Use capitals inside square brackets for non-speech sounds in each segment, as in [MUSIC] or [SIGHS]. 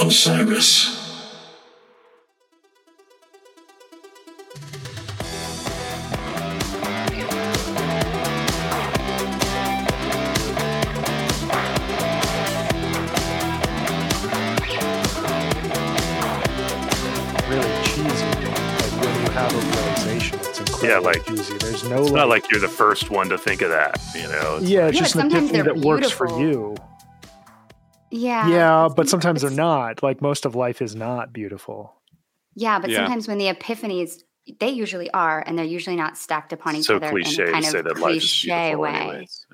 Incredibly Yeah, like, when you have a realization, it's incredibly cheesy. There's no It's like, not like you're the first one to think of that, you know? It's yeah, it's Yeah, just an sometimes epiphany they're that works for you. Yeah. Yeah, but sometimes they're not. Like most of life is not beautiful. Yeah, but Yeah. sometimes when the epiphanies, they usually are, and they're usually not stacked upon each so other cliche in a kind to say of that life cliche beautiful way. anyways.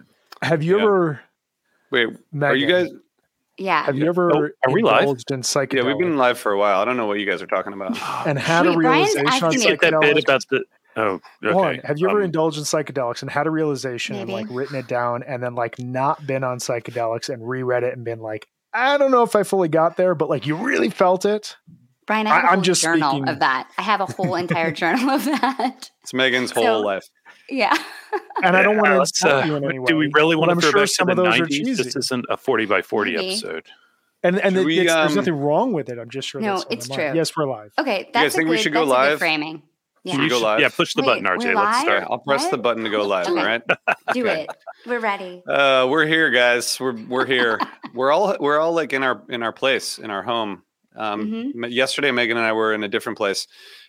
Have you Yeah. ever? Wait, are you guys? Yeah. Have you ever Oh, are we live? indulged in psychedelics Yeah, we've been live for a while. I don't know what you guys are talking about. and had a Wait, Brian's realization on asking me- that bit about the. Oh, okay. One, have you ever Um, indulged in psychedelics and had a realization and like written it down and then like not been on psychedelics and reread it and been like, I don't know if I fully got there, but like you really felt it? Brian, I have a I- I'm whole just journal speaking- of that. I have a whole entire [LAUGHS] journal of that. It's Megan's So- whole life. Yeah. And I don't want to let's, insult uh, you in any way. do we really but want I'm to throw sure back to some the of those are 90s? cheesy. This isn't a 40 by 40 Maybe. episode. And and Should it- we, it's, there's um, nothing wrong with it. I'm just sure. No, that's it's the mind. true. Yes, we're live. Okay. That's a think we good- should go that's a good live? framing. Yeah. Should we go live? Yeah, push the Wait, button, we're RJ. Let's live? start. I'll press the button to go live. Okay. All right. Do Okay. it. We're ready. Uh, we're here, guys. We're we're here. [LAUGHS] we're all we're all like in our in our place in our home. Um, Mm-hmm. Yesterday, Megan and I were in a different place.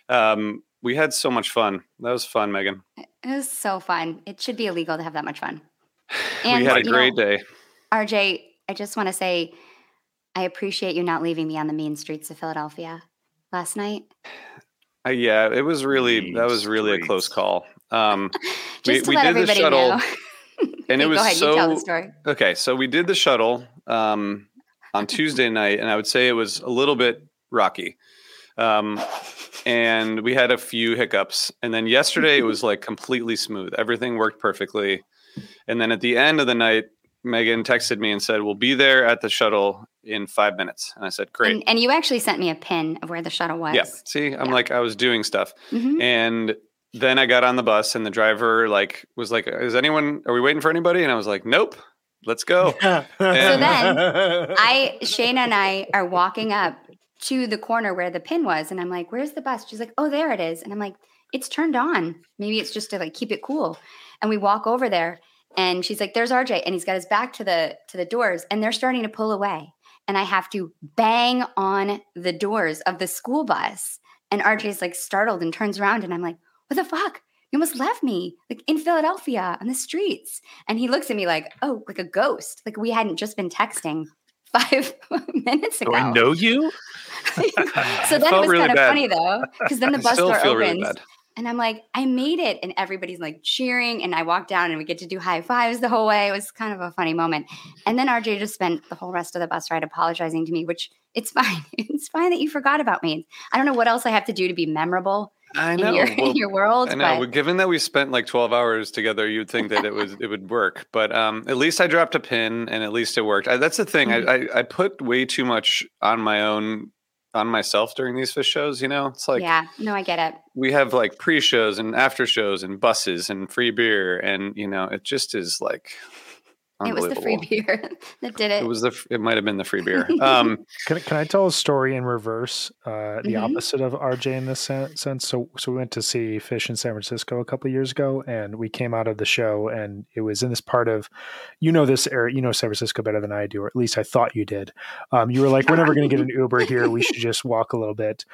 Um, we had so much fun. That was fun, Megan. It was so fun. It should be illegal to have that much fun. And, [SIGHS] we had a great know, day. RJ, I just want to say I appreciate you not leaving me on the mean streets of Philadelphia last night. Uh, yeah, it was really that was really a close call. Um, [LAUGHS] we, to we let did the shuttle, know. [LAUGHS] and it was go ahead, so you tell the story. okay. So we did the shuttle um, on [LAUGHS] Tuesday night, and I would say it was a little bit rocky. Um, and we had a few hiccups, and then yesterday it was like completely smooth. Everything worked perfectly, and then at the end of the night, Megan texted me and said, "We'll be there at the shuttle in five minutes." And I said, "Great." And, and you actually sent me a pin of where the shuttle was. Yeah. See, I'm Yeah. like I was doing stuff. Mhm. And then I got on the bus and the driver like was like, "Is anyone are we waiting for anybody?" And I was like, "Nope. Let's go." [LAUGHS] So then [LAUGHS] I, Shayna and I are walking up to the corner where the pin was, and I'm like, "Where's the bus?" She's like, "Oh, there it is." And I'm like, "It's turned on. Maybe it's just to like keep it cool." And we walk over there, and she's like, "There's RJ," and he's got his back to the to the doors, and they're starting to pull away, and I have to bang on the doors of the school bus, and RJ's like startled and turns around, and I'm like, "What the fuck?" You almost left me like in Philadelphia on the streets. And he looks at me like, oh, like a ghost. Like we hadn't just been texting [LAUGHS] five [LAUGHS] minutes ago. Do I know you? [LAUGHS] so then it was really kind of bad. funny though, because then the bus door opens. really. And I'm like, I made it. And everybody's like cheering. And I walk down and we get to do high fives the whole way. It was kind of a funny moment. And then RJ just spent the whole rest of the bus ride apologizing to me, which it's [LAUGHS] fine. It's fine that you forgot about me. I don't know what else I have to do to be memorable I in your, [LAUGHS] Well, in your world. I know. but given that we spent like 12 hours together, you'd think that it was it would work. But um, at least I dropped a pin, and at least it worked. I, that's the thing. I, I I put way too much on my own on myself during these Phish shows. You know, it's like yeah, no, I get it. we have like pre-shows and after shows and buses and free beer, and you know, it just is like It was the free beer [LAUGHS] that did it. It was the. It might have been the free beer. [LAUGHS] Um, Can, can I tell a story in reverse, uh, the Mhm. opposite of RJ in this sense? So, so we went to see Phish in San Francisco a couple of years ago, and we came out of the show, and it was in this part of, you know, this area, you know, San Francisco better than I do, or at least I thought you did. Um, you were like, we're never going to get an Uber here. We should [LAUGHS] just walk a little bit.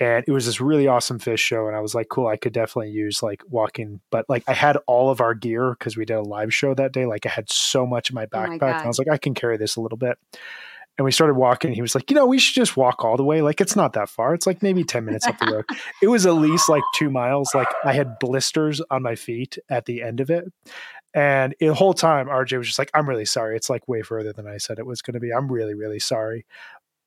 And it was this really awesome Phish show, and I was like, cool, I could definitely use like walking, but like I had all of our gear because we did a live show that day. Like I had so much in my Oh my backpack, and I was like, I can carry this a little bit and we started walking. He was like, you know, we should just walk all the way. Like, it's not that far. It's like maybe 10 minutes up the road. [LAUGHS] It was at least like two miles. Like, I had blisters on my feet at the end of it. And the whole time, RJ was just like, I'm really sorry. It's like way further than I said it was going to be. I'm really, really sorry.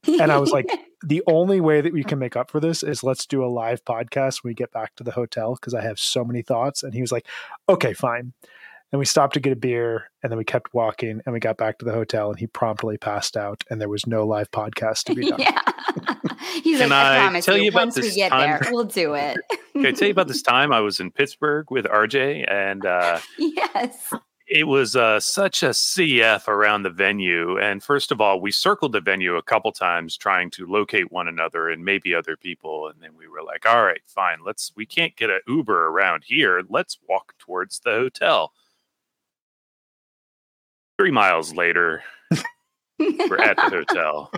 And I was like, [LAUGHS] the only way that we can make up for this is let's do a live podcast when we get back to the hotel because I have so many thoughts. And he was like, okay, fine. And we stopped to get a beer and then we kept walking and we got back to the hotel and he promptly passed out and there was no live podcast to be done. yeah. [LAUGHS] He's Can like, I, I promise tell you, you about once we get time- there, [LAUGHS] we'll do it. Can I tell you about this time I was in Pittsburgh with RJ and uh, yes. It was uh, such a CF around the venue. And first of all, we circled the venue a couple times trying to locate one another and maybe other people. And then we were like, all right, fine. Let's, we can't get an Uber around here. Let's walk towards the hotel. Three miles later, [LAUGHS] we're at the hotel.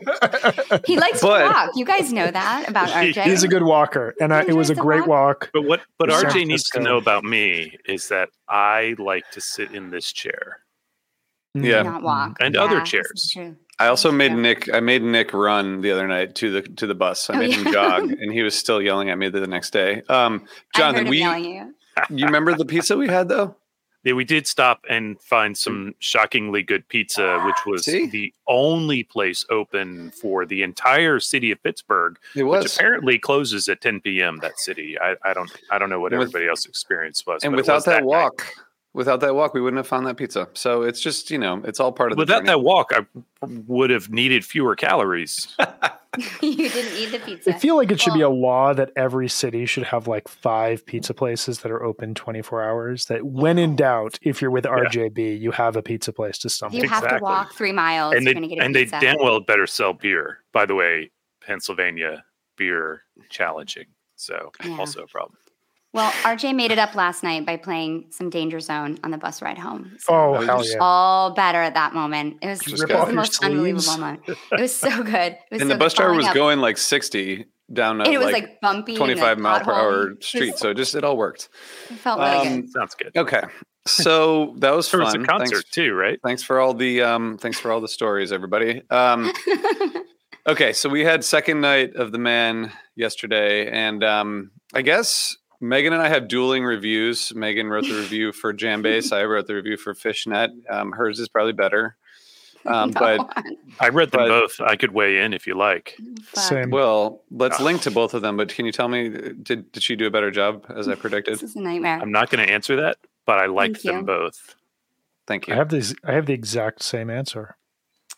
he likes But- to walk. You guys know that about RJ. He's a good walker and I, it was a great walk. walk. But what, but RJ needs to know about me is that I like to sit in this chair Yeah. not walk. and other Yeah, this is chairs. I also made Yeah. Nick. I made Nick run the other night to the to the bus. I Oh, made him jog, and he was still yelling at me the next day. Um, [LAUGHS] Jonathan, we you. you remember the pizza we had though? Yeah, we did stop and find hmm. some shockingly good pizza, which was See? the only place open for the entire city of Pittsburgh, It which was, apparently closes at 10 p.m. That city. I, I don't I don't know what with- everybody else's experience was. and without was that, night. walk, without that walk, we wouldn't have found that pizza. So it's just you know, it's all part of the without journey. that walk, I would have needed fewer calories. [LAUGHS] [LAUGHS] you didn't eat the pizza. I feel like it should be a law that every city should have like five pizza places that are open 24 hours. That when in doubt, if you're with RJ Bee, you have a pizza place to If stumble. you have to walk three miles, and you're they going to get a and they damn well better sell beer. By the way, Pennsylvania beer challenging. So Yeah. also a problem. Well, RJ made it up last night by playing some Danger Zone on the bus ride home. So Oh, I was hell just- yeah. all better at that moment. It was, Just it was the your most unbelievable moment. It was so [LAUGHS] good. It was and so the bus good driver was up. going like sixty down a it was like, like, bumpy, 25 mile per hour potholy. It street. So just it all worked. it felt really Um, Sounds good. Okay, [LAUGHS] so that was There fun. was a concert Thanks, too, right? thanks for all the um, thanks for all the stories, everybody. Um. [LAUGHS] Okay, so we had second night of the Mann yesterday, and um, I guess Megan and I have dueling reviews. Megan wrote the review for Jambase. I wrote the review for Fishnet. Um, hers is probably better, [LAUGHS] um, but I read them But- both. I could weigh in if you like. Same. well, let's link to both of them. But can you tell me did did she do a better job as I [LAUGHS] predicted? This is a nightmare. I'm not going to answer that, but I liked them both. Thank you. I you. have this. I have the exact same answer.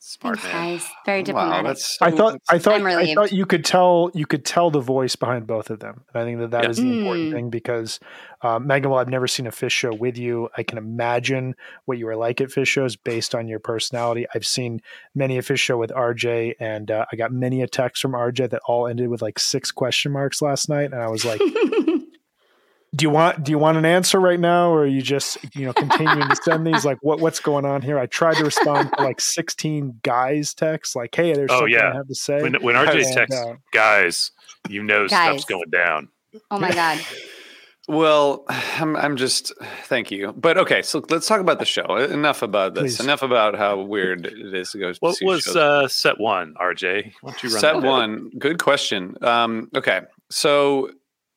Smart Thanks, man. guys. Very Wow, diplomatic. that's I thought. I thought. I'm I relieved. thought you could tell. You could tell the voice behind both of them. And I think that that Yeah. is the important Mm. thing because, um, Megan, while I've never seen a Phish show with you, I can imagine what you were like at Phish shows based on your personality. I've seen many a Phish show with RJ, and uh, I got many a text from RJ that all ended with like six question marks last night, and I was like. [LAUGHS] do you want do you want an answer right now or are you just you know continuing to [LAUGHS] send these like what what's going on here i tried to respond to like [LAUGHS] 16 guys texts like hey there's Oh, something yeah. i have to say When, when RJ And, texts, uh, guys, you know Guys. stuff's going down. oh my god. [LAUGHS] Well, I'm I'm just thank you. But okay, so let's talk about the show. Enough about this. Please. Enough about how weird it is to go. What was uh, set one, RJ? Why don't you run Set one. Good question. Um, okay, so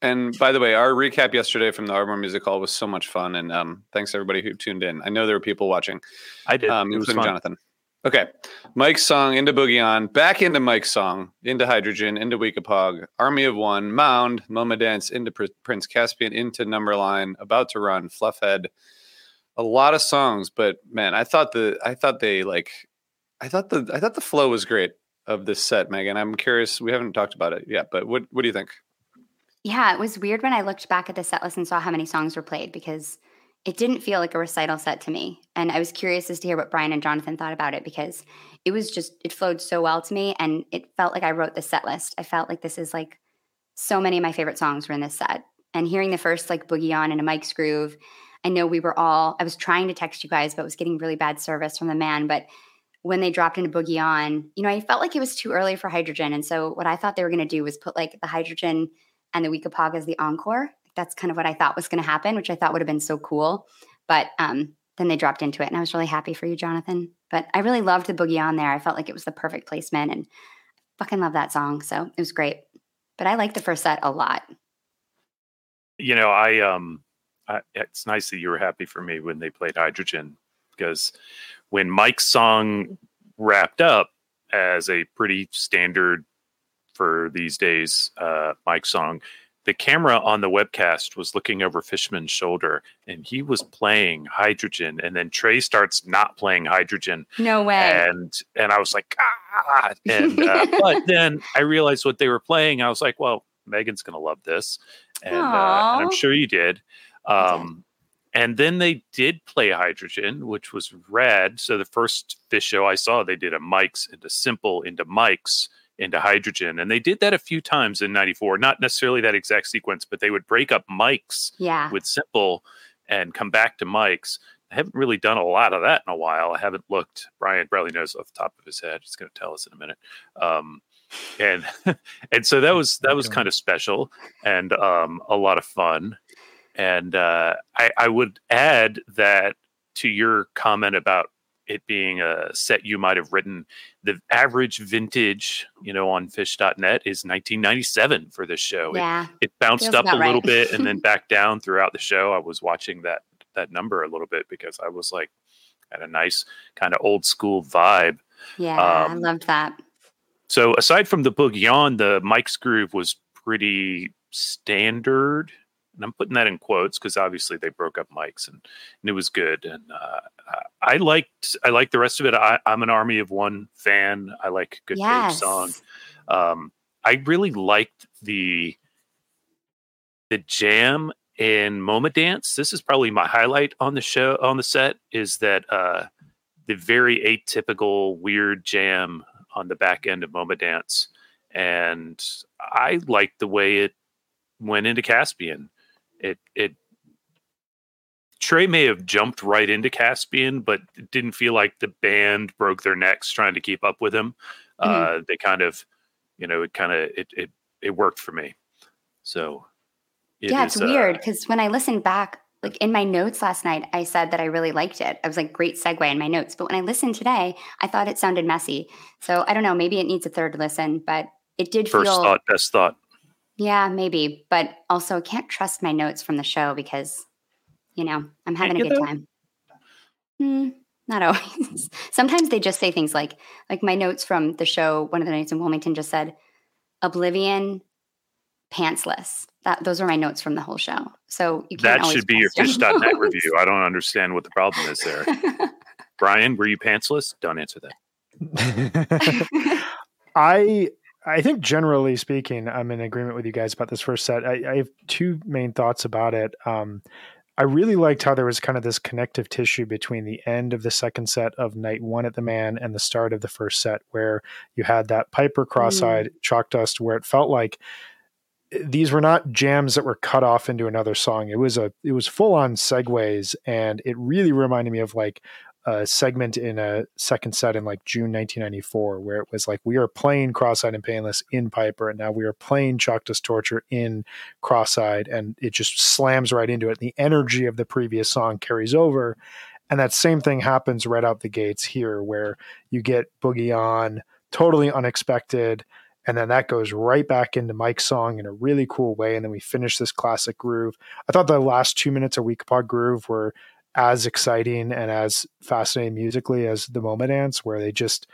and by the way, our recap yesterday from the Ardmore Music Hall was so much fun, and um, thanks everybody who tuned in. I know there were people watching, I did. um, it was fun. Jonathan. Okay. Mike's song into Boogie On, back into Mike's song, into Hydrogen, into Weekapaug, Army of One, Mound, Moma Dance, into Pr- Prince Caspian, into Numberline, About to Run, Fluffhead. A lot of songs, but man, I thought the I thought they like I thought the I thought the flow was great of this set, Megan. I'm curious. We haven't talked about it yet, but what what do you think? Yeah, it was weird when I looked back at the set list and saw how many songs were played because it didn't feel like a recital set to me. And I was curious as to hear what Brian and Jonathan thought about it because it was just, it flowed so well to me. And it felt like I wrote the set list. I felt like this is like so many of my favorite songs were in this set. And hearing the first like Boogie On and a Mike's Groove, I know we were all, I was trying to text you guys, but was getting really bad service from the Mann. But when they dropped into Boogie On, you know, I felt like it was too early for Hydrogen. And so what I thought they were going to do was put like the Hydrogen and the Weekapaug as the encore. That's kind of what I thought was going to happen, which I thought would have been so cool. But um, then they dropped into it, and I was really happy for you, Jonathan. But I really loved the boogie on there. I felt like it was the perfect placement, and fucking love that song. So it was great. But I like the first set a lot. You know, I um, I, it's nice that you were happy for me when they played Hydrogen because when Mike's song wrapped up as a pretty standard for these days uh, Mike song, the camera on the webcast was looking over Fishman's shoulder and he was playing hydrogen and then Trey starts not playing hydrogen. No way. And and I was like, ah [LAUGHS] and uh, but then I realized what they were playing. I was like, well, Megan's gonna love this. And, uh, and I'm sure you did. Um and then they did play hydrogen, which was rad. So the first Phish show I saw, they did a Mike's into simple into Mike's into hydrogen. And they did that a few times in 94, not necessarily that exact sequence, but they would break up Mike's yeah. with simple and come back to Mike's. I haven't really done a lot of that in a while. I haven't looked. Brian probably knows off the top of his head. He's going to tell us in a minute. Um, and [LAUGHS] and so that was that was kind of special and um, a lot of fun. And uh, I, I would add that to your comment about it being a set you might have written. The average vintage, you know, on phish.net is 1997 for this show. Yeah. It, it bounced up a right. little bit and then [LAUGHS] back down throughout the show. I was watching that that number a little bit because I was like had a nice kind of old school vibe. Yeah, Um, I loved that. So aside from the boogie on, the Mike's groove was pretty standard. And I'm putting that in quotes because obviously they broke up Mike's and, and it was good. And uh, I liked I liked the rest of it. I, I'm an Army of One fan. I like good yes. Song. Um, I really liked the the jam in Moma Dance. This is probably my highlight on the show on the set. Is that uh, the very atypical weird jam on the back end of Moma Dance, and I liked the way it went into Caspian. It it Trey may have jumped right into Caspian, but it didn't feel like the band broke their necks trying to keep up with him. Mhm. Uh, they kind of, you know, it kind of it it it worked for me. So it yeah, is, it's uh, weird because when I listened back, like in my notes last night, I said that I really liked it. I was like, great segue in my notes. But when I listened today, I thought it sounded messy. So I don't know. Maybe it needs a third listen, but it did first feel. thought, best thought. Yeah, maybe. But also, I can't trust my notes from the show because, you know, I'm having a good that? time. Hmm, not always. [LAUGHS] Sometimes they just say things like, like my notes from the show. One of the nights in Wilmington just said, "Oblivion, pantsless." That those are my notes from the whole show. So you can't That should be your trust phish.net notes. review. I don't understand what the problem is there. [LAUGHS] Brian, were you pantsless? Don't answer that. [LAUGHS] I I think generally speaking, I'm in agreement with you guys about this first set. I, I have two main thoughts about it. Um, I really liked how there was kind of this connective tissue between the end of the second set of night one at the Mann and the start of the first set, where you had that Piper cross-eyed chalk dust, where it felt like these were not jams that were cut off into another song. It was a it was full on segues, and it really reminded me of like a segment in a second set in like June 1994, where it was like we are playing Cross-eyed and Painless in Piper, and now we are playing Dust Torture in Cross-eyed, and it just slams right into it. The energy of the previous song carries over, and that same thing happens right out the gates here, where you get Boogie on, totally unexpected. And then that goes right back into Mike's song in a really cool way. And then we finish this classic groove. I thought the last two minutes of Weekapaug Groove were as exciting and as fascinating musically as the Moma Dance, where they just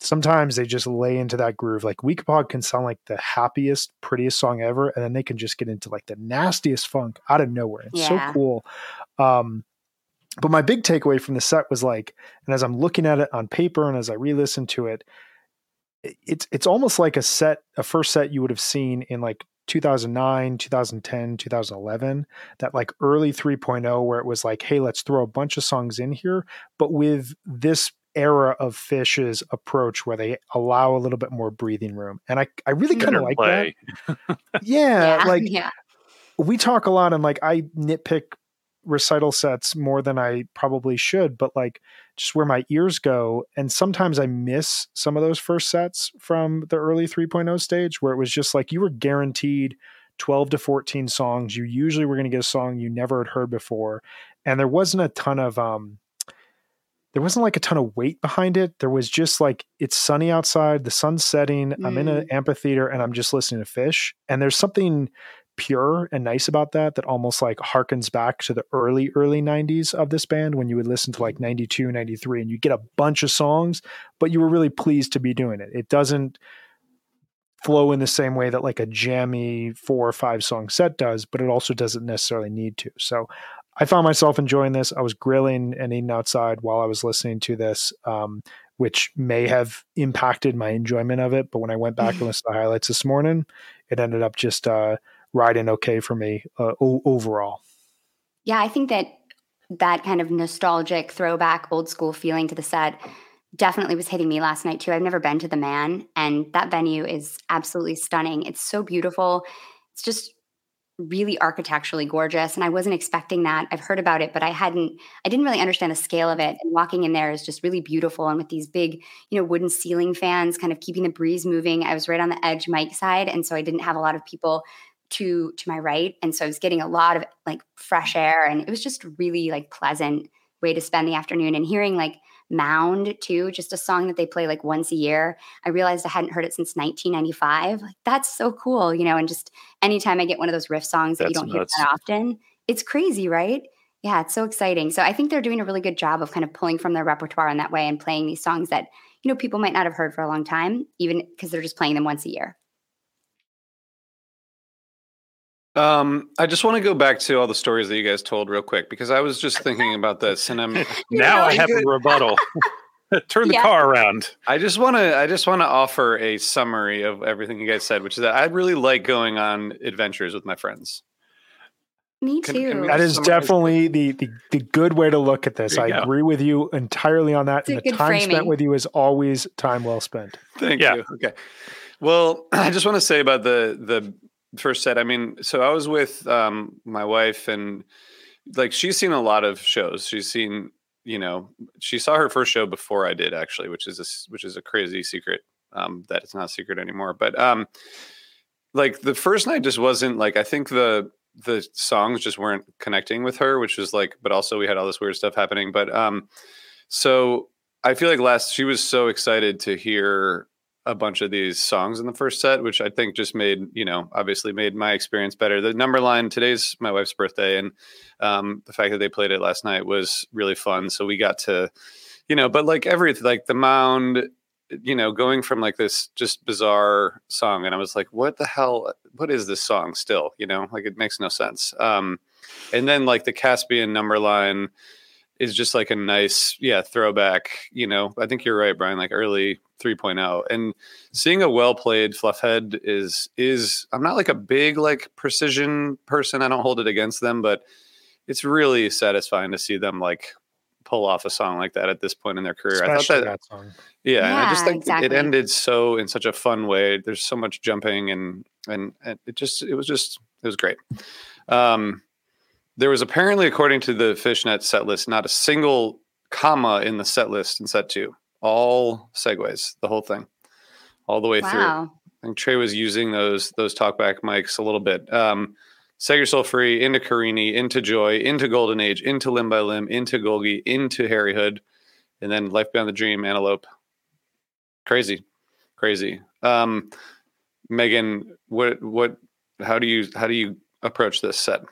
sometimes they just lay into that groove. Like Weekapaug can sound like the happiest, prettiest song ever, and then they can just get into like the nastiest funk out of nowhere. It's Yeah. so cool. Um, but my big takeaway from the set was like, and as I'm looking at it on paper and as I re-listen to it, it- it's it's almost like a set, a first set you would have seen in like 2009, 2010, 2011, that like early 3.0 where it was like, hey, let's throw a bunch of songs in here, but with this era of Phish's approach where they allow a little bit more breathing room. And I I really kind of like Interplay. that. [LAUGHS] Yeah, like yeah. we talk a lot and like I nitpick recital sets more than I probably should, but like just where my ears go. And sometimes I miss some of those first sets from the early 3.0 stage where it was just like you were guaranteed 12 to 14 songs. You usually were going to get a song you never had heard before. And there wasn't a ton of, um, there wasn't like a ton of weight behind it. There was just like it's sunny outside, the sun's setting. I'm in an amphitheater and I'm just listening to Phish. And there's something pure and nice about that that almost like harkens back to the early early 90s of this band when you would listen to like 92 93 and you get a bunch of songs but you were really pleased to be doing it. It doesn't flow in the same way that like a jammy four or five song set does but it also doesn't necessarily need to. So i found myself enjoying this. I was grilling and eating outside while i was listening to this um, which may have impacted my enjoyment of it but when i went back and listened to the highlights this morning it ended up just uh, riding okay for me uh, o- overall. Yeah, I think that that kind of nostalgic throwback old school feeling to the set definitely was hitting me last night too. I've never been to the Mann and that venue is absolutely stunning. It's so beautiful. It's just really architecturally gorgeous and I wasn't expecting that. I've heard about it, but I hadn't I didn't really understand the scale of it. And walking in there is just really beautiful and with these big, you know, wooden ceiling fans kind of keeping the breeze moving. I was right on the edge mic side and so I didn't have a lot of people to to my right. And so i was getting a lot of like fresh air and it was just really like pleasant way to spend the afternoon. And hearing like mound too just a song that they play like once a year i realized i hadn't heard it since 1995 like that's so cool you know and just anytime i get one of those riff songs that you don't hear that often it's crazy right? Yeah it's so exciting. So i think they're doing a really good job of kind of pulling from their repertoire in that way and playing these songs that you know people might not have heard for a long time even because they're just playing them once a year Um, I just want to go back to all the stories that you guys told real quick because I was just thinking about this, and I'm now I really have a rebuttal. [LAUGHS] Turn the Yeah. car around. I just want to I just want to offer a summary of everything you guys said, which is that I really like going on adventures with my friends. me too can we That is definitely the, the the good way to look at this. I go. agree with you entirely on that. It's and the time framing. spent with you is always time well spent. Thank Yeah. you. Okay. Well, [CLEARS THROAT] I just want to say about the the first set. I mean, so I was with um, my wife, and like she's seen a lot of shows. She's seen, you know, she saw her first show before I did actually, which is a, which is a crazy secret um, that it's not secret anymore. But um, like the first night just wasn't like I think the the songs just weren't connecting with her, which was like, but also we had all this weird stuff happening. But um, so I feel like last she was so excited to hear a bunch of these songs in the first set, which I think just made, you know, obviously made my experience better. The number line today's my wife's birthday, and um, the fact that they played it last night was really fun. So we got to, you know, but like everything, like the mound, you know, going from like this just bizarre song, and I was like, what the hell? What is this song still? You know, like it makes no sense. Um, and then like the Caspian number line is just like a nice, yeah, throwback. You know, I think you're right, Brian. Like early 3.0, and seeing a well played fluffhead is is. I'm not like a big like precision person. I don't hold it against them, but it's really satisfying to see them like pull off a song like that at this point in their career. I thought that, that song. yeah, and I just think exactly. it ended so in such a fun way. There's so much jumping and and, and it just it was just it was great. Um, there was apparently, according to the Fishnet set list, not a single comma in the set list in set two. All segues, the whole thing, all the way through. wow I think Trey was using those those talkback mics a little bit. Um, Set Your Soul Free, into Carini, into Joy, into Golden Age, into Limb by Limb, into Golgi, into Harry Hood, and then Life Beyond the Dream, Antelope. Crazy, crazy. Um, Megan, what what? How do you how do you approach this set?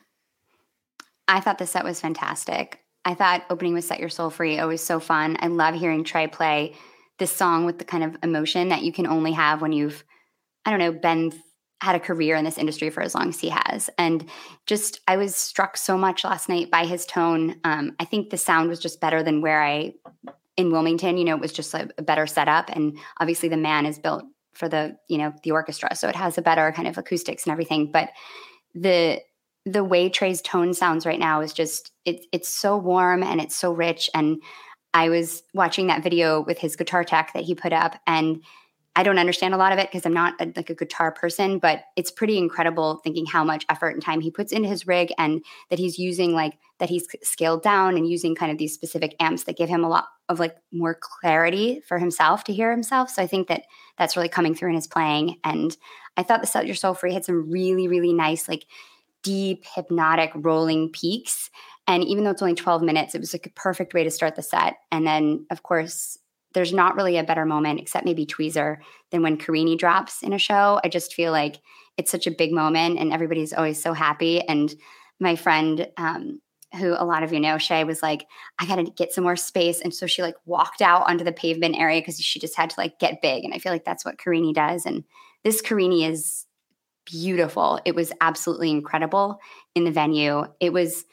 I thought the set was fantastic. I thought opening with Set Your Soul Free always so fun. I love hearing Trey play this song with the kind of emotion that you can only have when you've, I don't know, been had a career in this industry for as long as he has. And just, I was struck so much last night by his tone. Um, I think the sound was just better than where I, in Wilmington, you know, it was just a, a better setup. And obviously the Mann is built for the, you know, the orchestra. So it has a better kind of acoustics and everything. But the, the way Trey's tone sounds right now is just, it's it's so warm and it's so rich. And I was watching that video with his guitar tech that he put up and I don't understand a lot of it because I'm not a, like a guitar person, but it's pretty incredible thinking how much effort and time he puts into his rig and that he's using like that he's scaled down and using kind of these specific amps that give him a lot of like more clarity for himself to hear himself. So I think that that's really coming through in his playing. And I thought the Set Your Soul Free had some really, really nice, like deep, hypnotic, rolling peaks. And even though it's only 12 minutes, it was like a perfect way to start the set. And then, of course, there's not really a better moment except maybe Tweezer than when Carini drops in a show. I just feel like it's such a big moment and everybody's always so happy. And my friend, um, who a lot of you know, Shay was like, I got to get some more space. And so she like walked out onto the pavement area because she just had to like get big. And I feel like that's what Carini does. And this Carini is beautiful. It was absolutely incredible in the venue. It was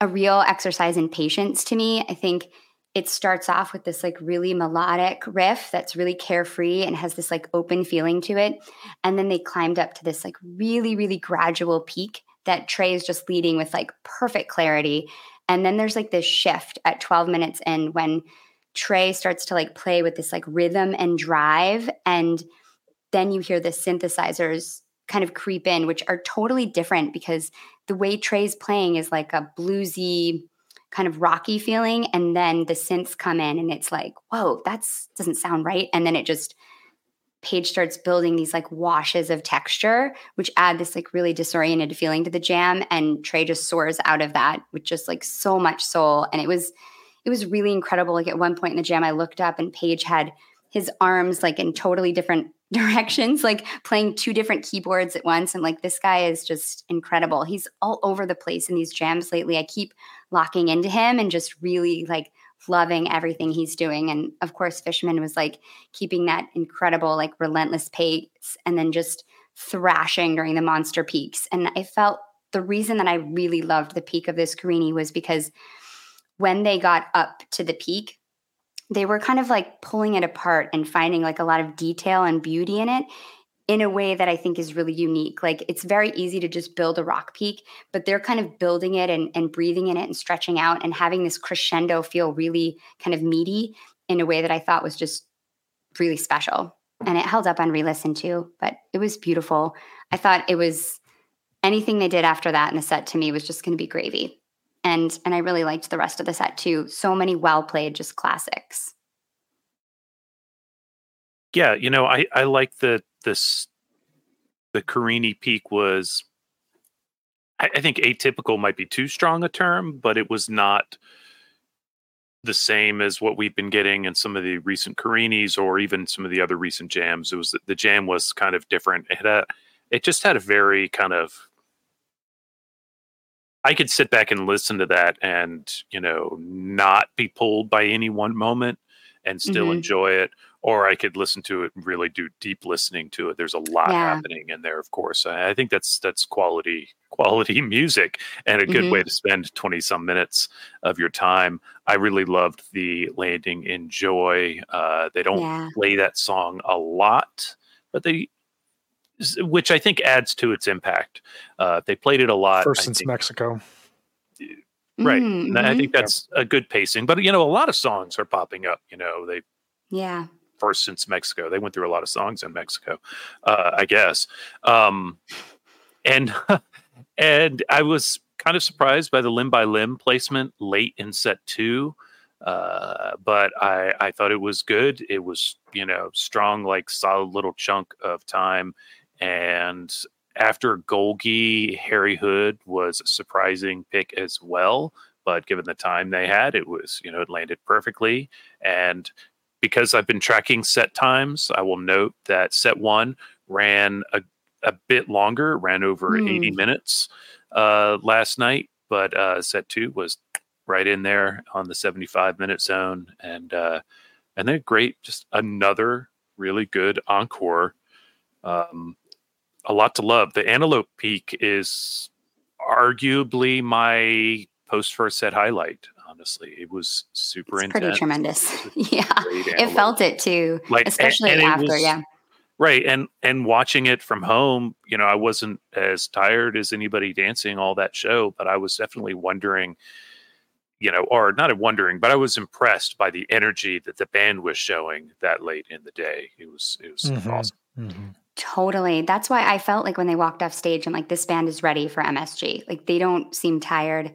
a real exercise in patience to me. I think it starts off with this like really melodic riff that's really carefree and has this like open feeling to it. And then they climbed up to this like really, really gradual peak that Trey is just leading with like perfect clarity. And then there's like this shift at 12 minutes in when Trey starts to like play with this like rhythm and drive. And then you hear the synthesizers kind of creep in, which are totally different because the way Trey's playing is like a bluesy, kind of rocky feeling and then the synths come in and it's like whoa that doesn't sound right. And then it just Page starts building these like washes of texture which add this like really disoriented feeling to the jam and trey just soars out of that with just like so much soul. And it was it was really incredible. Like at one point in the jam i looked up and Page had his arms like in totally different directions, like playing two different keyboards at once. And like this guy is just incredible. He's all over the place in these jams lately. I keep locking into him and just really like loving everything he's doing. And of course, Fishman was like keeping that incredible, like relentless pace and then just thrashing during the monster peaks. And I felt the reason that I really loved the peak of this Carini was because when they got up to the peak, they were kind of like pulling it apart and finding like a lot of detail and beauty in it in a way that I think is really unique. Like it's very easy to just build a rock peak, but they're kind of building it and, and breathing in it and stretching out and having this crescendo feel really kind of meaty in a way that I thought was just really special. And it held up on re listen too, but it was beautiful. I thought it was anything they did after that in the set to me was just going to be gravy and and I really liked the rest of the set too. So many well played, just classics. Yeah, you know, I I like the this the Carini peak was. I, I think atypical might be too strong a term, but it was not the same as what we've been getting in some of the recent Carinis or even some of the other recent jams. It was the jam was kind of different. It had, it just had a very kind of I could sit back and listen to that and, you know, not be pulled by any one moment and still mm-hmm. enjoy it. Or I could listen to it and really do deep listening to it. There's a lot yeah. happening in there, of course. I think that's that's quality quality [LAUGHS] music and a good mm-hmm. way to spend 20 some minutes of your time. I really loved the landing in joy. Uh, they don't yeah. play that song a lot, but they which I think adds to its impact. Uh, they played it a lot. First since think, Mexico. Right. Mm-hmm. I think that's a good pacing. But, you know, a lot of songs are popping up. You know, they. Yeah. First since Mexico. They went through a lot of songs in Mexico, uh, I guess. Um, and. [LAUGHS] and I was kind of surprised by the limb by limb placement late in set two. Uh, but I, I thought it was good. It was, you know, strong, like solid little chunk of time. And after Golgi, Harry Hood was a surprising pick as well. But given the time they had, it was, you know, it landed perfectly. And because I've been tracking set times, I will note that set one ran a, a bit longer, ran over mm. 80 minutes uh, last night. But uh, set two was right in there on the 75 minute zone, and uh, and then great, just another really good encore. Um, a lot to love. The Antelope Peak is arguably my post first set highlight. Honestly, it was super It's intense. pretty tremendous. [LAUGHS] Yeah. It felt it too, Like, especially and it after. was- yeah. right and and watching it from home you know i wasn't as tired as anybody dancing all that show but i was definitely wondering you know or not wondering but i was impressed by the energy that the band was showing that late in the day it was it was Mhm. awesome Mhm. Totally. That's why I felt like when they walked off stage, I'm like, this band is ready for MSG. Like they don't seem tired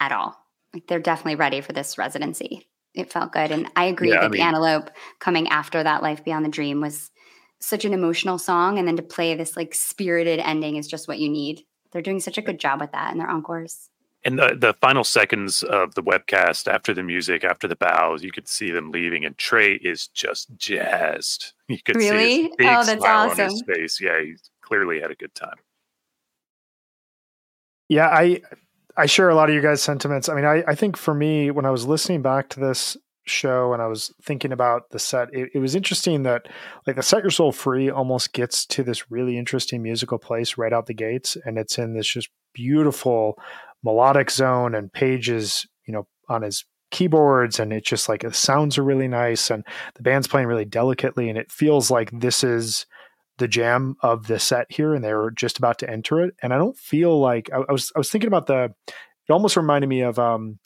at all. Like they're definitely ready for this residency. It felt good. And I agree Yeah, I that the Antelope coming after that Life Beyond the Dream was such an emotional song. And then to play this like spirited ending is just what you need. They're doing such a good job with that in their encores. And the, the final seconds of the webcast after the music after the bows you could see them leaving and trey is just jazzed [LAUGHS] you could see Really? his big Oh, that's smile on his awesome. face yeah he clearly had a good time Yeah, I I share a lot of you guys' sentiments. I mean, I, I think for me, when I was listening back to this show and I was thinking about the set, it, it was interesting that like the Set Your Soul Free almost gets to this really interesting musical place right out the gates, and it's in this just beautiful melodic zone and Page's, you know, on his keyboards and it just like the sounds are really nice and the band's playing really delicately and it feels like this is the jam of the set here and they were just about to enter it. And i don't feel like i, I was i was thinking about the it almost reminded me of um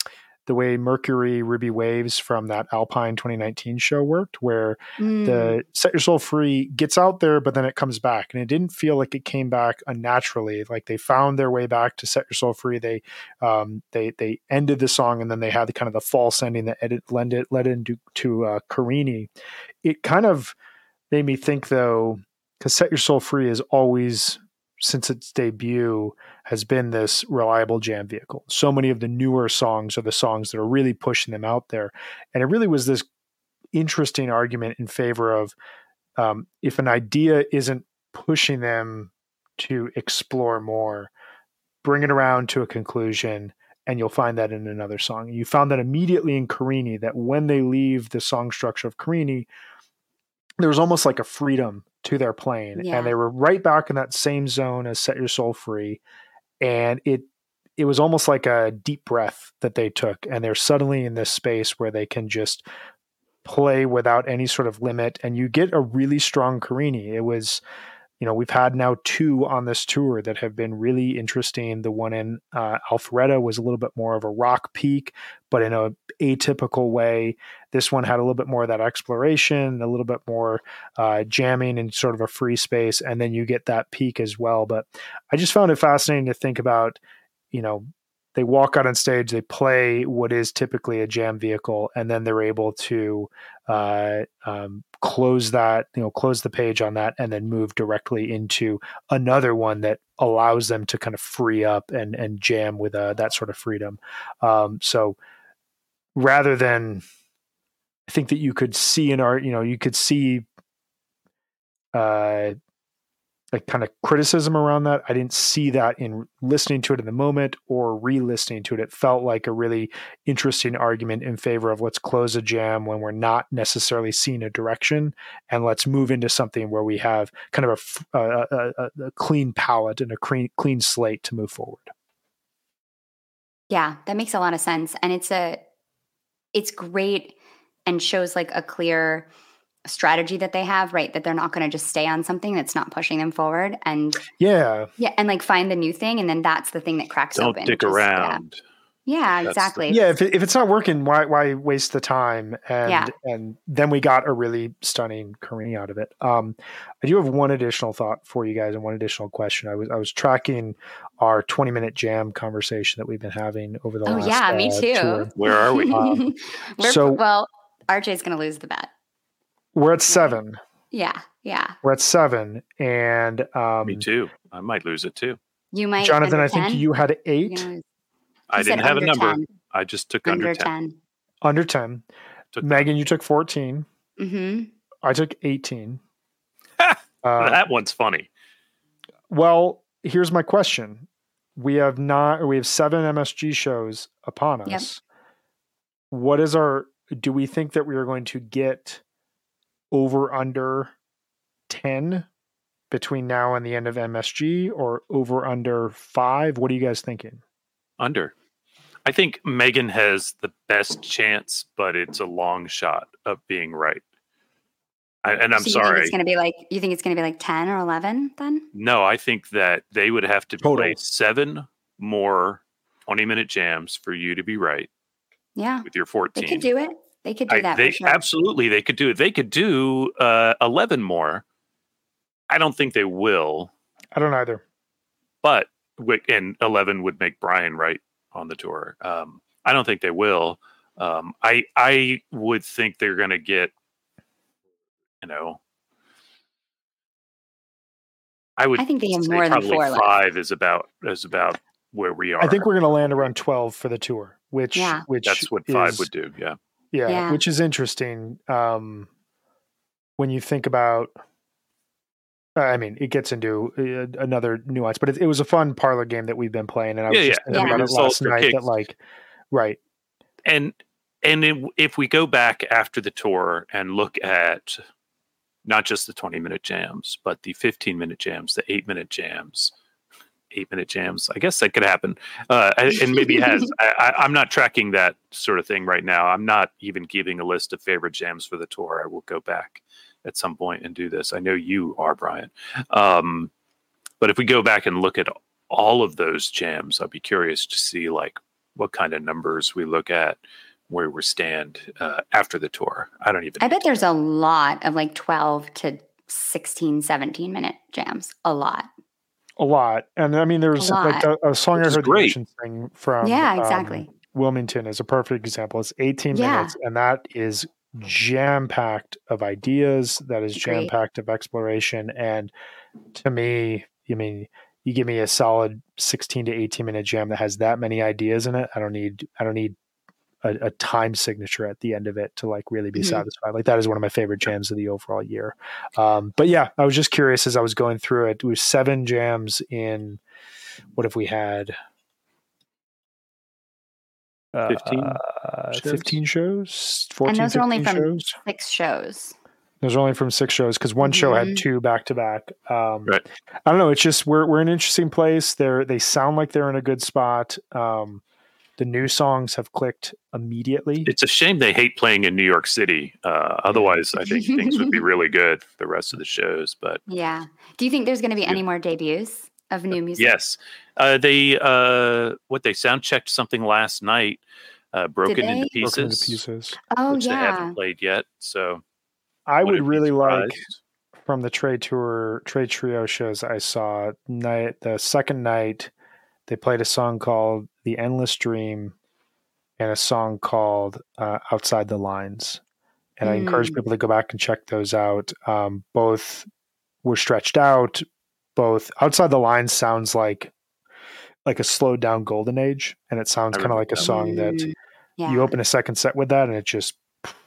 the way mercury ruby waves from that alpine 2019 show worked where Mm. the set your soul free gets out there but then it comes back. And it didn't feel like it came back unnaturally. Like they found their way back to set your soul free. They um they they ended the song and then they had the kind of the false ending that edit led it led into to uh carini it kind of made me think though because set your soul free is always since its debut has been this reliable jam vehicle so many of the newer songs are the songs that are really pushing them out there and it really was this interesting argument in favor of um, if an idea isn't pushing them to explore more, bring it around to a conclusion, and you'll find that in another song. You found that immediately in Carini that when they leave the song structure of Carini, there was almost like a freedom to their plane Yeah. and they were right back in that same zone as Set Your Soul Free, and it it was almost like a deep breath that they took, and they're suddenly in this space where they can just play without any sort of limit and you get a really strong Carini. It was you know, we've had now two on this tour that have been really interesting. The one in uh, Alpharetta was a little bit more of a rock peak, but in a atypical way. This one had a little bit more of that exploration, a little bit more uh, jamming in sort of a free space, and then you get that peak as well. But I just found it fascinating to think about, you know, they walk out on stage, they play what is typically a jam vehicle, and then they're able to uh, um, close that, you know, close the page on that, and then move directly into another one that allows them to kind of free up and and jam with uh, that sort of freedom. Um, so rather than, I think that you could see in art, you know, you could see. Uh, like kind of criticism around that. I didn't see that in listening to it in the moment or re-listening to it. It felt like a really interesting argument in favor of let's close a jam when we're not necessarily seeing a direction, and let's move into something where we have kind of a clean palette and a clean clean slate to move forward. Yeah, that makes a lot of sense. And it's a it's great and shows like a clear strategy that they have, right? That they're not going to just stay on something that's not pushing them forward and Yeah, yeah, and like find the new thing and then that's the thing that cracks Don't open. dick which is- yeah. around. Yeah, That's the- exactly. yeah. If if it's not working, why why waste the time? And Yeah. and then we got a really stunning Kareem out of it. Um, I do have one additional thought for you guys and one additional question. I was I was tracking our twenty minute jam conversation that we've been having over the Oh last. yeah, me uh, too. tour. Where are we? Um, [LAUGHS] We're, so- well, RJ's going to lose the bet. We're at seven. Yeah, yeah. We're at seven, and um, Me too. I might lose it too. You might Jonathan, under I think 10? you had eight gonna. I didn't have a number. 10. I just took Under, under, 10. 10. under ten. Took- Megan, you took fourteen. Mm-hmm. I took eighteen. uh, that one's funny. Well, here's my question. We have not we have seven MSG shows upon Yep. us. what is our do we think that we are going to get over under 10 between now and the end of MSG or over under 5? What are you guys thinking? Under. I think Megan has the best chance, but it's a long shot of being right. I, and I'm So you sorry. Think it's going to be like you think it's going to be like ten or eleven then? No, I think that they would have to Total. play seven more 20 minute jams for you to be right Yeah, with your they 14. could do it. They could do I- that they, sure. Absolutely, they could do it. They could do uh, 11 more. I don't think they will, I don't either. but and 11 would make Brian right on the tour. Um, I don't think they will. Um, I I would think they're going to get, you know, I would. I think they have more than probably four left. five is about is about where we are. I think we're going to land around 12 for the tour, which Yeah. which that's what five is- would do. Yeah. Yeah, Yeah. which is interesting. Um, when you think about, I mean, it gets into uh, another nuance, but it, it was a fun parlor game that we've been playing, and I was Yeah, just yeah. thinking Yeah. about it last for night. That like, right, and and it, if we go back after the tour and look at not just the 20 minute jams but the 15 minute jams the 8 minute jams 8 minute jams i guess that could happen uh, and maybe has [LAUGHS] I, I, i'm not tracking that sort of thing right now i'm not even giving a list of favorite jams for the tour i will go back at some point and do this i know you are brian um, but if we go back and look at all of those jams i'd be curious to see like what kind of numbers we look at where we stand uh, after the tour. I don't even. I bet there's a lot of like 12 to 16, 17 minute jams. A lot. A lot. And I mean, there's A like a, a song Which I is heard the great. Ocean sing from. yeah, um, exactly. Wilmington is a perfect example. It's 18 Yeah. minutes, and that is jam packed of ideas. That is jam packed of exploration. And to me, I mean, you give me a solid 16 to 18 minute jam that has that many ideas in it. I don't need. I don't need. A, a time signature at the end of it to like really be Mhm. satisfied. Like that is one of my favorite jams of the overall year. Um, but yeah, I was just curious as I was going through it. It was seven jams in. What if we had? 15 uh, shows? 15 shows 14 those are only from- shows Six shows. those are only from six shows because one show had Mhm. two back to back um Right. i don't know it's just we're, we're in an interesting place they're they sound like they're in a good spot um the new songs have clicked immediately It's a shame they hate playing in New York City. Uh, otherwise, I think things would be [LAUGHS] really good for the rest of the shows. But Yeah. Do you think there's going to be Yeah. any more debuts of new music? yes, uh, they uh, what they sound checked something last night, uh, broken into pieces, broken into pieces Oh, which they yeah. haven't played yet. So i would really like from the Trey tour Trey trio shows i saw night the second night they played a song called the endless dream and a song called uh, outside the lines. And i encourage Mm. people to go back and check those out. Um, both were stretched out. Both outside the lines sounds like like a slowed down golden age and it sounds kind of like a that song that Mm, yeah. you open a second set with that and it just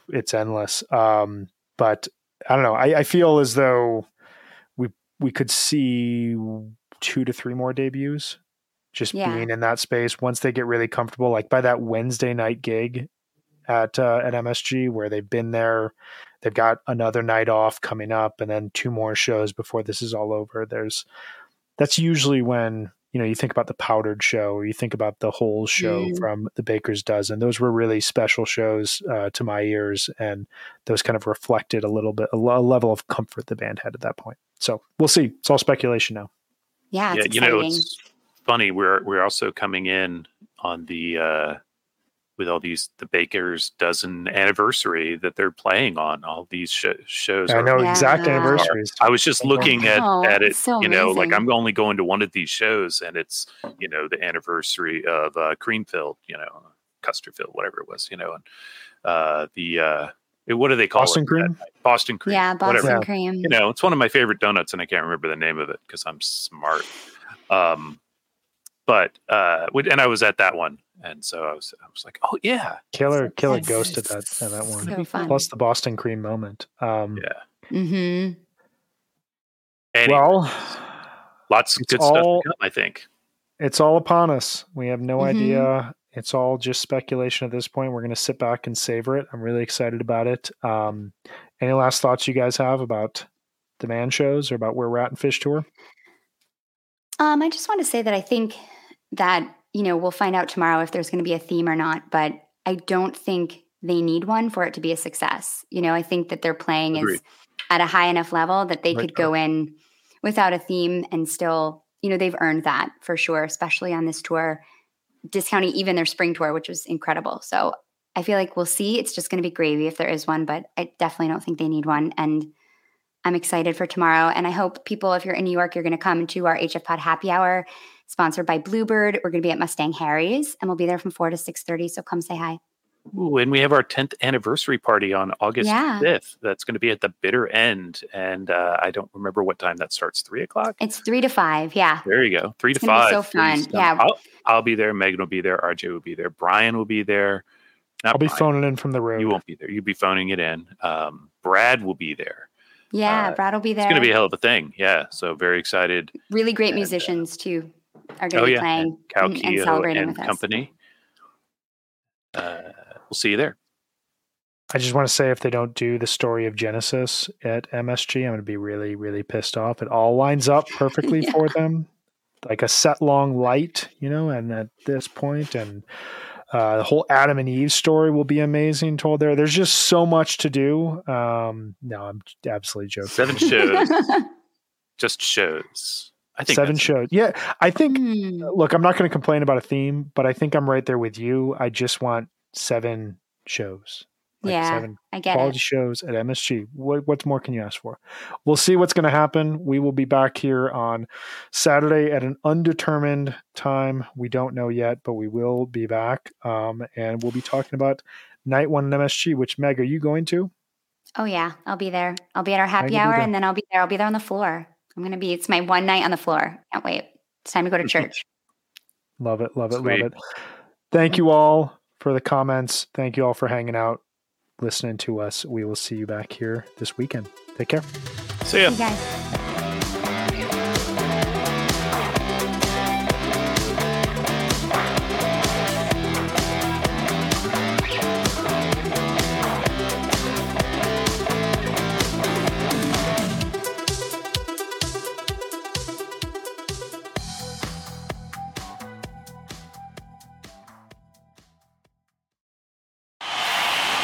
it's endless. Um but i don't know. I, I feel as though we we could see two to three more debuts just Yeah. being in that space once they get really comfortable like by that wednesday night gig at uh, at msg where they've been there they've got another night off coming up and then two more shows before this is all over. There's that's usually when you know you think about the powdered show or you think about the whole show Mm. from the baker's dozen. Those were really special shows uh, to my ears and those kind of reflected a little bit a, a level of comfort the band had at that point. So we'll see. It's all speculation now. Yeah, it's yeah, you know, it's funny. We're we're also coming in on the uh, with all these the Baker's dozen anniversary that they're playing on. All these sh- shows. i are- know exact Yeah. anniversaries I was just looking at Wow, at it. so you know, like. I'm only going to one of these shows, and it's you know the anniversary of uh, Creamfield. You know, Custerfield, whatever it was. You know, and uh, the uh, what do they call Boston it? cream Boston cream. yeah, Boston whatever. Cream. You know, it's one of my favorite donuts, and I can't remember the name of it because I'm smart. Um, but uh, we- and I was at that one, and so I was I was like, oh yeah, killer killer Yes. ghost at that at that one So plus the boston cream moment um yeah. Mm-hmm. Anyway, well lots of it's good stuff all- to come. I think. it's all upon us. We have no Mhm. idea It's all just speculation at this point. We're going to sit back and savor it. I'm really excited about it. Um, any last thoughts you guys have about the Mann shows or about where we're at in Phish Tour? Um, I just want to say that I think that, you know, we'll find out tomorrow if there's going to be a theme or not, but I don't think they need one for it to be a success. You know, I think that their playing Agreed. is at a high enough level that they right. could go in without a theme and still, you know, they've earned that for sure, especially on this tour, discounting even their spring tour, which was incredible. So I feel like we'll see. It's just going to be gravy if there is one, but I definitely don't think they need one. And I'm excited for tomorrow. And I hope people, if you're in New York, you're going to come to our HF Pod happy hour sponsored by Bluebird. We're going to be at Mustang Harry's and we'll be there from 4 to 6.30. So come say hi. Ooh, and we have our 10th anniversary party on August yeah. 5th. That's going to be at the bitter end. And uh, I don't remember what time that starts. Three o'clock? It's three to five. Yeah. There you go. Three it's to five. so fun. Yeah. I'll, I'll, be there. Megan will be there. RJ will be there. Brian will be there. Not I'll be Brian. phoning in from the road. You won't be there. You'll be phoning it in. Um, Brad will be there. Yeah, uh, Brad will be there. It's going to be a hell of a thing. Yeah. So very excited. Really great and, uh, musicians, too, are going to oh, be yeah. playing and, and, and celebrating and with company. us. Uh, we'll see you there. I just want to say if they don't do the story of Genesis at MSG, I'm going to be really, really pissed off. It all lines up [LAUGHS] perfectly yeah. for them, like a set long light, you know. And at this point, and uh, the whole Adam and Eve story will be amazing. Told there, there's just so much to do. Um, no, I'm absolutely joking. Seven shows, [LAUGHS] just shows. I think seven shows. Yeah, I think. Mm. Look, I'm not going to complain about a theme, but I think I'm right there with you. I just want seven shows. Like yeah, seven I get quality it. shows at MSG. What what more can you ask for? We'll see what's going to happen. We will be back here on Saturday at an undetermined time. We don't know yet, but we will be back, um, and we'll be talking about night one in MSG. Which Meg, are you going to? Oh yeah, I'll be there. I'll be at our happy hour, and then I'll be there. I'll be there on the floor. I'm going to be. It's my one night on the floor. Can't wait. It's time to go to church. [LAUGHS] love it. Love it. Sweet. Love it. Thank you all for the comments. Thank you all for hanging out listening to us. We will see you back here this weekend. Take care. See ya.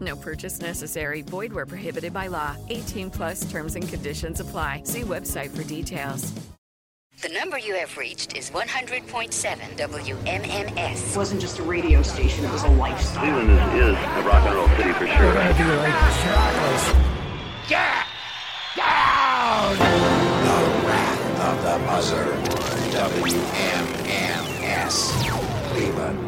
No purchase necessary. Void where prohibited by law. 18 plus terms and conditions apply. See website for details. The number you have reached is 100.7 WMMS. It wasn't just a radio station, it was a lifestyle. Cleveland is, is a rock and roll city for sure. Get down! The Wrath of the Buzzard. WMMS. Cleveland